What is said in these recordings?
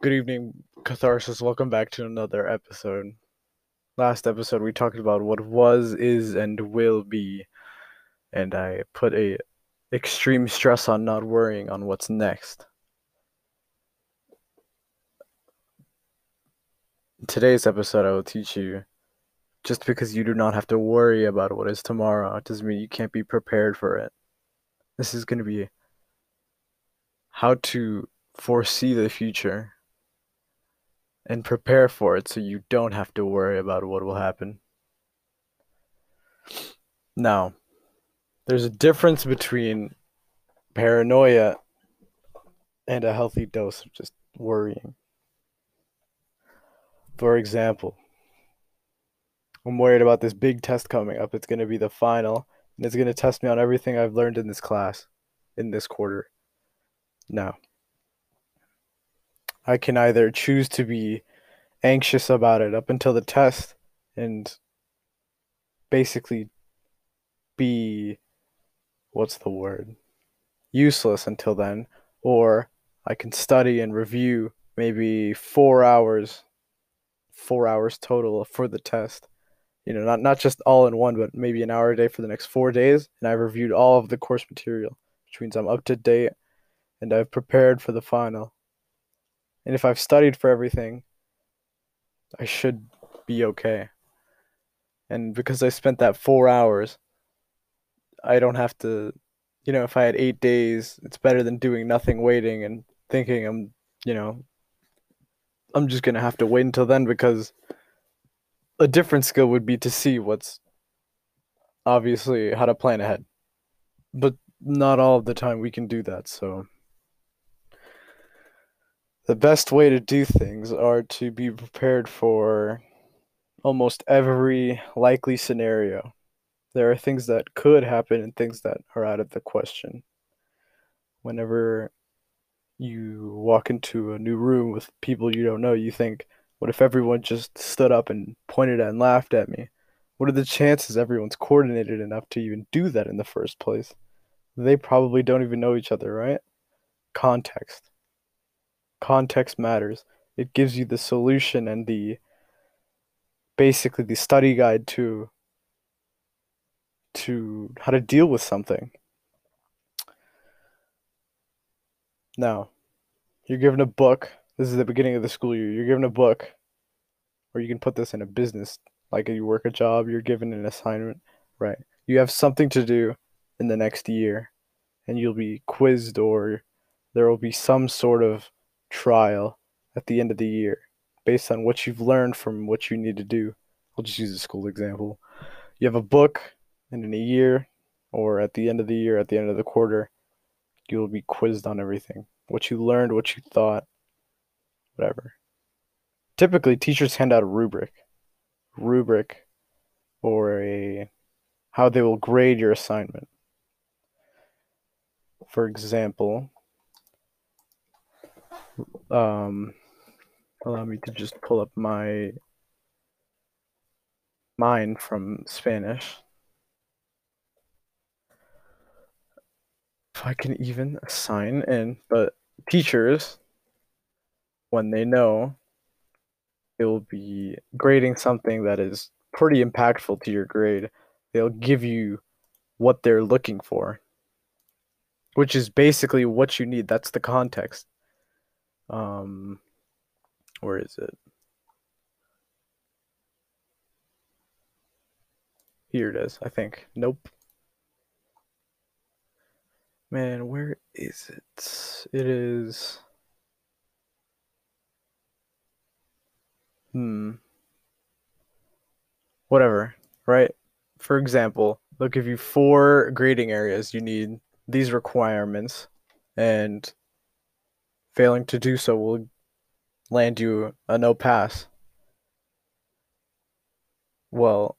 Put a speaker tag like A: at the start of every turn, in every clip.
A: Good evening, Catharsis. Welcome back to another episode. Last episode, we talked about what was, is, and will be, and I put a extreme stress on not worrying on what's next. In today's episode, I will teach you just because you do not have to worry about what is tomorrow, doesn't mean you can't be prepared for it. This is going to be how to foresee the future and prepare for it so you don't have to worry about what will happen. Now, there's a difference between paranoia and a healthy dose of just worrying. For example, I'm worried about this big test coming up. It's going to be the final, and it's going to test me on everything I've learned in this class in this quarter. Now, I can either choose to be anxious about it up until the test and basically be what's the word useless until then or i can study and review maybe four hours four hours total for the test. You know not, not just all in one but maybe an hour a day for the next four days. And i've reviewed all of the course material which means i'm up to date and i've prepared for the final and if I've studied for everything, I should be okay. And because I spent that four hours, I don't have to, you know, if I had eight days, it's better than doing nothing, waiting and thinking I'm, you know, I'm just going to have to wait until then because a different skill would be to see what's obviously how to plan ahead. But not all of the time we can do that, so the best way to do things are to be prepared for almost every likely scenario. There are things that could happen and things that are out of the question. Whenever you walk into a new room with people you don't know, you think, what if everyone just stood up and pointed and laughed at me? What are the chances everyone's coordinated enough to even do that in the first place? They probably don't even know each other, right? Context context matters. It gives you the solution and the basically the study guide to to how to deal with something. Now, you're given a book. This is the beginning of the school year. You're given a book, or you can put this in a business, like you work a job, you're given an assignment, right? You have something to do in the next year, and you'll be quizzed, or there will be some sort of trial at the end of the year based on what you've learned from what you need to do. I'll just use a school example. You have a book, and in a year, or at the end of the year, at the end of the quarter, you'll be quizzed on everything what you learned, what you thought, whatever. Typically, teachers hand out a rubric, rubric, or a how they will grade your assignment. For example, um, allow me to just pull up my mine from Spanish. If I can even assign in, but teachers, when they know, they will be grading something that is pretty impactful to your grade. They'll give you what they're looking for, which is basically what you need. That's the context. Um, where is it? Here it is, I think. Nope. Man, where is it? It is. Hmm. Whatever, right? For example, they'll give you four grading areas. You need these requirements, and Failing to do so will land you a no pass. Well,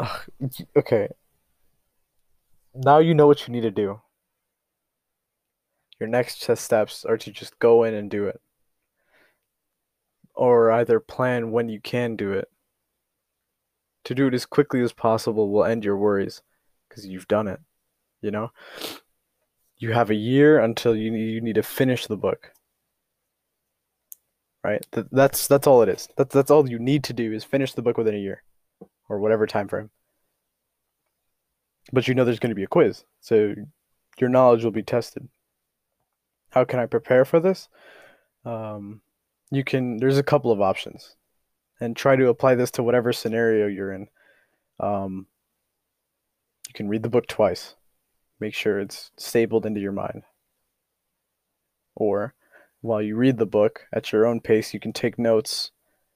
A: ugh, okay. Now you know what you need to do. Your next test steps are to just go in and do it. Or either plan when you can do it. To do it as quickly as possible will end your worries because you've done it, you know? You have a year until you you need to finish the book. right? Th- that's that's all it is. That's that's all you need to do is finish the book within a year, or whatever time frame. But you know there's going to be a quiz, so your knowledge will be tested. How can I prepare for this? Um, you can. There's a couple of options, and try to apply this to whatever scenario you're in. Um, you can read the book twice. Make sure it's stapled into your mind. Or while you read the book at your own pace, you can take notes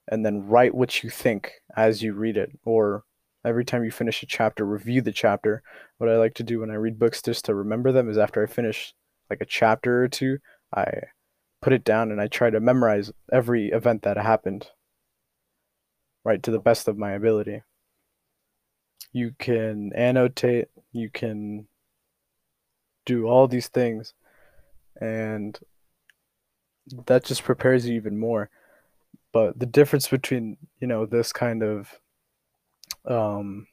A: and then write what you think as you read it. Or every time you finish a chapter, review the chapter. What I like to do when I read books just to remember them is after I finish like a chapter or two, I put it down and I try to memorize every event that happened, right, to the best of my ability. You can annotate, you can do all these things, and that just prepares you even more. But the difference between, you know, this kind of um,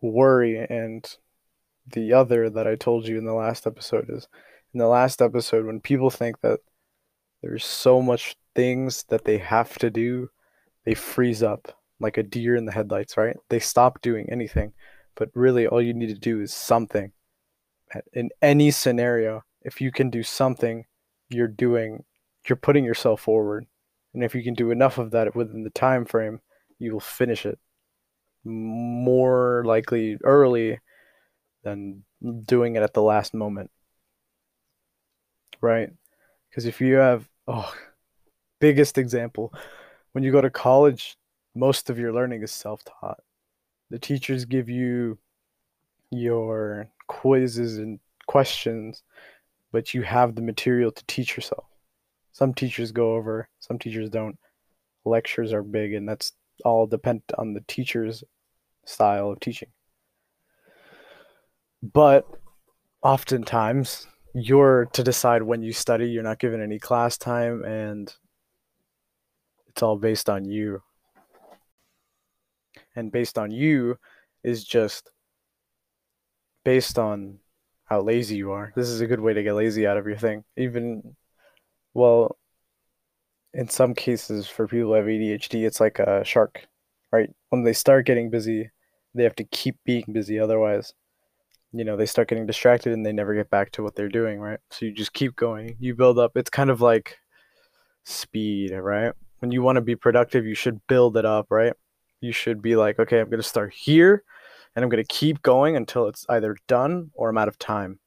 A: worry and the other that I told you in the last episode is in the last episode when people think that there's so much things that they have to do, they freeze up like a deer in the headlights, right? They stop doing anything. But really all you need to do is something. In any scenario, if you can do something, you're doing you're putting yourself forward. And if you can do enough of that within the time frame, you will finish it more likely early than doing it at the last moment. Right? Because if you have, oh, biggest example, when you go to college, most of your learning is self taught. The teachers give you your quizzes and questions, but you have the material to teach yourself. Some teachers go over, some teachers don't. Lectures are big, and that's all depend on the teacher's style of teaching. But oftentimes, you're to decide when you study. You're not given any class time, and it's all based on you. And based on you is just based on how lazy you are. This is a good way to get lazy out of your thing. Even, well, in some cases, for people who have ADHD, it's like a shark, right? When they start getting busy, they have to keep being busy. Otherwise, you know, they start getting distracted and they never get back to what they're doing, right? So you just keep going. You build up. It's kind of like speed, right? When you want to be productive, you should build it up, right? You should be like, okay, I'm going to start here and I'm going to keep going until it's either done or I'm out of time.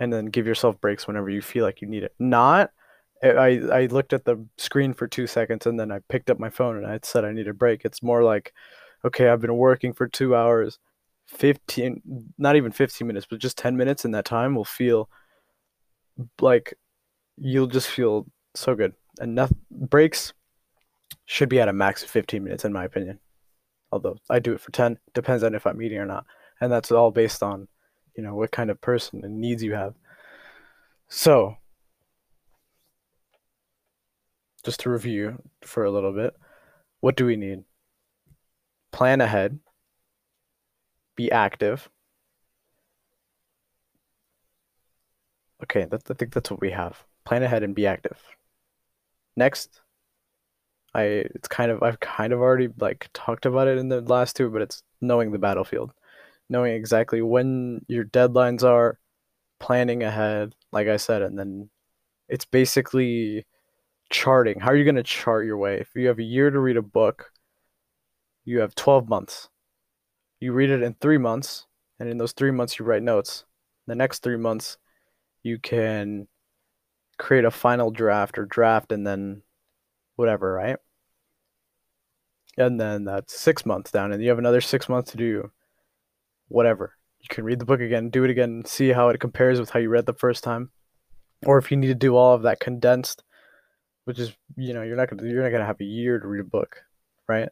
A: And then give yourself breaks whenever you feel like you need it. Not eh, I I looked at the screen for 2 seconds and then I picked up my phone and I said I need a break. It's more like okay, I've been working for 2 hours. 15 not even 15 minutes, but just 10 minutes in that time will feel like you'll just feel so good. Nothing, breaks should be at a max of 15 minutes in my opinion. Although I do it for 10, depends on if I'm eating or not. And that's all based on, you know, what kind of person and needs you have. So, just to review for a little bit, what do we need? Plan ahead, be active. Okay, that, I think that's what we have. Plan ahead and be active. Next, I it's kind of I've kind of already like talked about it in the last two, but it's knowing the battlefield, knowing exactly when your deadlines are, planning ahead, like I said, and then it's basically charting. How are you going to chart your way? If you have a year to read a book, you have 12 months. You read it in 3 months, and in those 3 months you write notes. The next 3 months you can create a final draft or draft and then whatever, right? And then that's six months down, and you have another six months to do whatever. You can read the book again, do it again, see how it compares with how you read the first time. Or if you need to do all of that condensed, which is you know, you're not gonna you're not gonna have a year to read a book, right?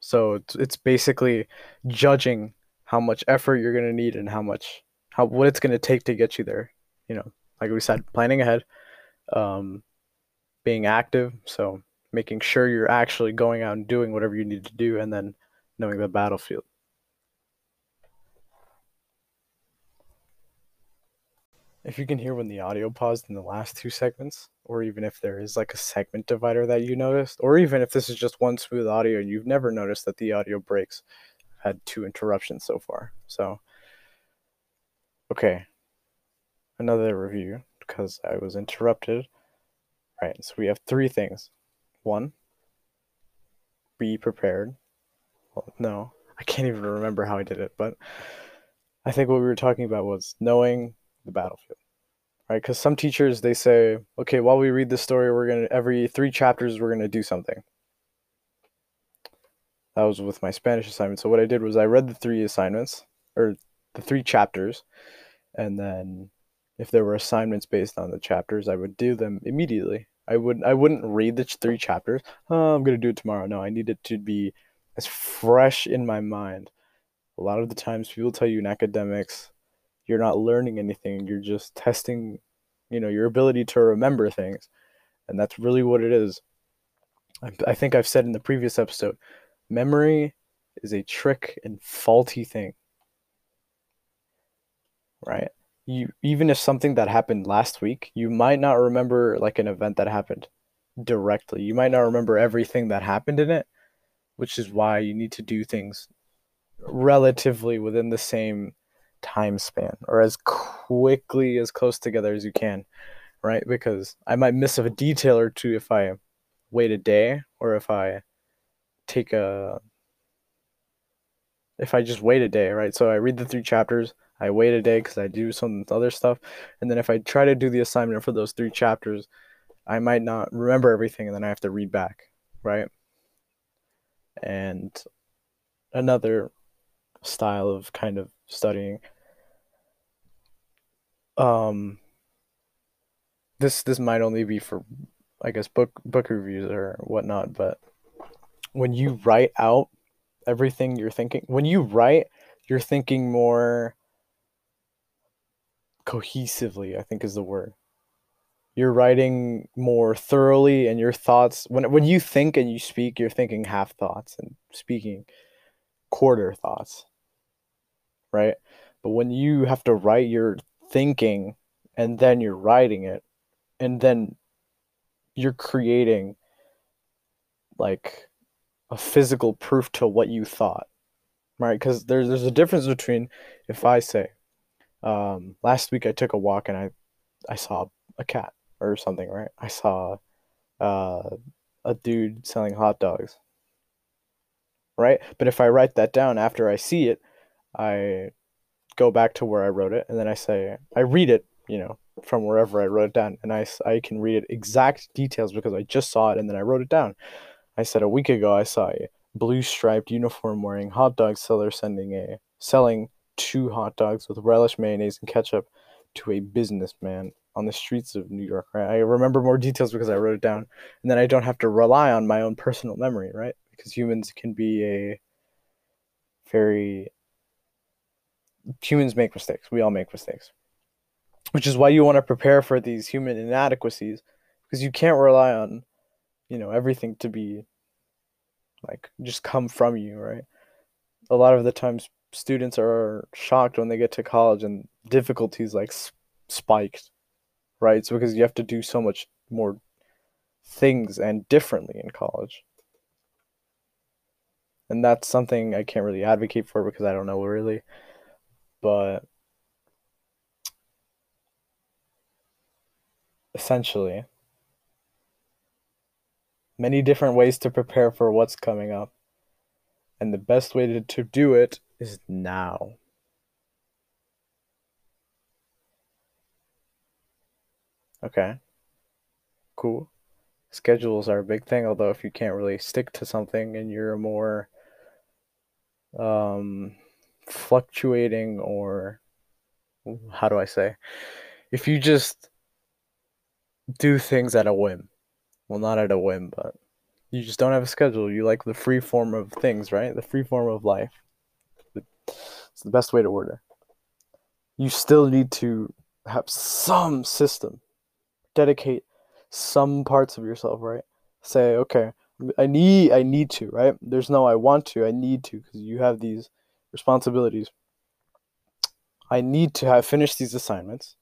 A: So it's it's basically judging how much effort you're gonna need and how much how what it's gonna take to get you there. You know, like we said, planning ahead. Um, being active. So making sure you're actually going out and doing whatever you need to do, and then knowing the battlefield. if you can hear when the audio paused in the last two segments, or even if there is like a segment divider that you noticed, or even if this is just one smooth audio and you've never noticed that the audio breaks, I've had two interruptions so far. So, okay, another review because I was interrupted. Right, so we have three things. One, be prepared. Well, no, I can't even remember how I did it, but I think what we were talking about was knowing the battlefield right because some teachers they say okay while we read the story we're gonna every three chapters we're gonna do something that was with my spanish assignment so what i did was i read the three assignments or the three chapters and then if there were assignments based on the chapters i would do them immediately. I would i wouldn't read the three chapters oh, i'm gonna do it tomorrow. No i need it to be as fresh in my mind. A lot of the times people tell you in academics you're not learning anything you're just testing you know your ability to remember things. And that's really what it is. I, I think i've said in the previous episode memory is a trick and faulty thing. Right you even if something that happened last week you might not remember like an event that happened directly you might not remember everything that happened in it which is why you need to do things relatively within the same time span or as quickly as close together as you can, right? Because I might miss a detail or two if I wait a day or if I take a if I just wait a day, right? So I read the three chapters, I wait a day because I do some other stuff, and then if I try to do the assignment for those three chapters, I might not remember everything, and then I have to read back, right? And another style of kind of studying um this this might only be for I guess book book reviews or whatnot, but when you write out everything you're thinking when you write, you're thinking more cohesively, I think is the word. You're writing more thoroughly and your thoughts when when you think and you speak, you're thinking half thoughts and speaking quarter thoughts. Right? But when you have to write your thinking and then you're writing it and then you're creating like a physical proof to what you thought right because there's there's a difference between if i say um, last week i took a walk and i i saw a cat or something right? I saw uh, a dude selling hot dogs. Right? But if i write that down after i see it i go back to where I wrote it, and then I say I read it, you know, from wherever I wrote it down, and I I can read it exact details because I just saw it and then I wrote it down. I said a week ago I saw a blue striped uniform wearing hot dog seller sending a selling two hot dogs with relish, mayonnaise, and ketchup to a businessman on the streets of New York. Right, I remember more details because I wrote it down, and then I don't have to rely on my own personal memory, right? Because humans can be a very humans make mistakes. We all make mistakes. Which is why you want to prepare for these human inadequacies because you can't rely on, you know, everything to be like just come from you, right? A lot of the times students are shocked when they get to college and difficulties like spiked, right? It's because you have to do so much more things and differently in college. And that's something I can't really advocate for because I don't know really but essentially many different ways to prepare for what's coming up and the best way to, to do it is now okay cool schedules are a big thing although if you can't really stick to something and you're more um fluctuating or how do I say? If you just do things at a whim, well, not at a whim, but you just don't have a schedule. You like the free form of things, right? The free form of life. It's the best way to order. You still need to have some system, dedicate some parts of yourself, right? Say, okay, I need, I need to, right? There's no I want to, I need to, because you have these responsibilities. I need to have finished these assignments.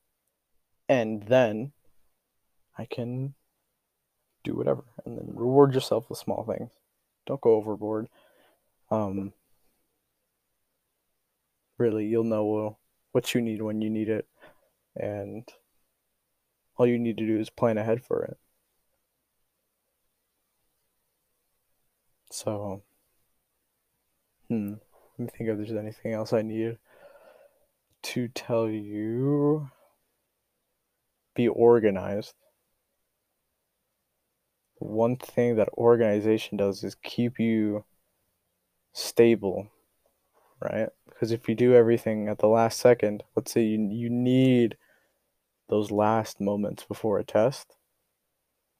A: and then I can do whatever and then reward yourself with small things. Don't go overboard. Um, really, you'll know what you need when you need it, and all you need to do is plan ahead for it. So, hmm, let me think if there's anything else I need to tell you. Be organized. One thing that organization does is keep you stable, right? Because if you do everything at the last second, let's say you, you need those last moments before a test,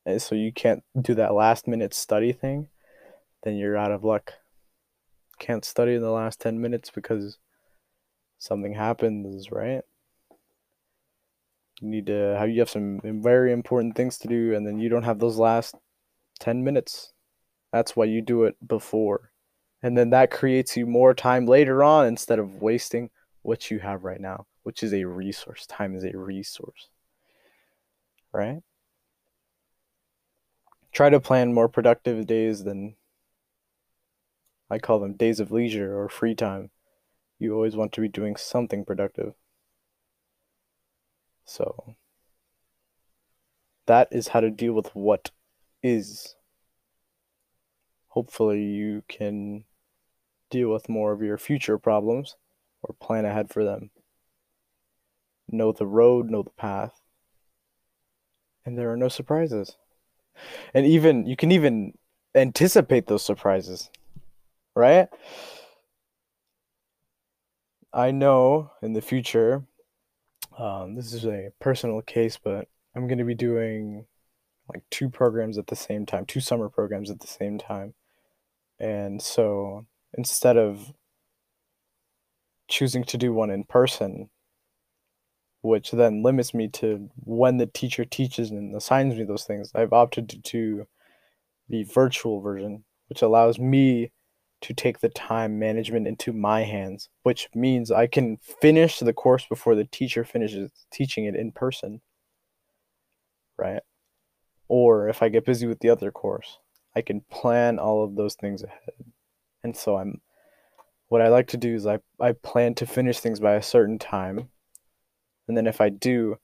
A: and so you can't do that last minute study thing, then you're out of luck. Can't study in the last 10 minutes because something happens, right? You need to have you have some very important things to do and then you don't have those last 10 minutes. That's why you do it before. And then that creates you more time later on instead of wasting what you have right now, which is a resource. Time is a resource. Right? Try to plan more productive days than I call them days of leisure or free time. You always want to be doing something productive. So, that is how to deal with what is. Hopefully, you can deal with more of your future problems or plan ahead for them. Know the road, know the path. And there are no surprises. And even you can even anticipate those surprises right? I know in the future, um, this is a personal case, but I'm going to be doing like two programs at the same time, two summer programs at the same time. And so instead of choosing to do one in person, which then limits me to when the teacher teaches and assigns me those things, I've opted to do the virtual version, which allows me to take the time management into my hands, which means I can finish the course before the teacher finishes teaching it in person. Right? Or if I get busy with the other course, I can plan all of those things ahead. And so I'm what I like to do is I, I plan to finish things by a certain time. And then if I do,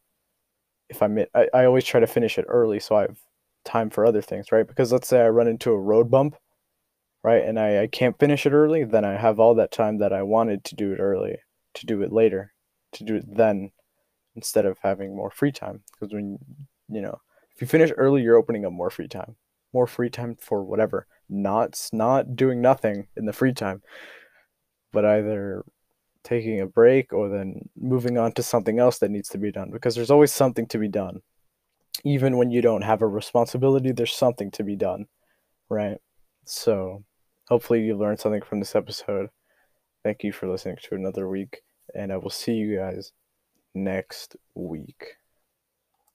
A: if I'm it, I, I always try to finish it early so I have time for other things, right? Because let's say I run into a road bump right? And I, I can't finish it early, then I have all that time that I wanted to do it early, to do it later, to do it then, instead of having more free time. Because when, you know, if you finish early, you're opening up more free time, more free time for whatever, not not doing nothing in the free time, but either taking a break or then moving on to something else that needs to be done. Because there's always something to be done, even when you don't have a responsibility. There's something to be done, right? So hopefully you learned something from this episode. Thank you for listening to another week, and I will see you guys next week.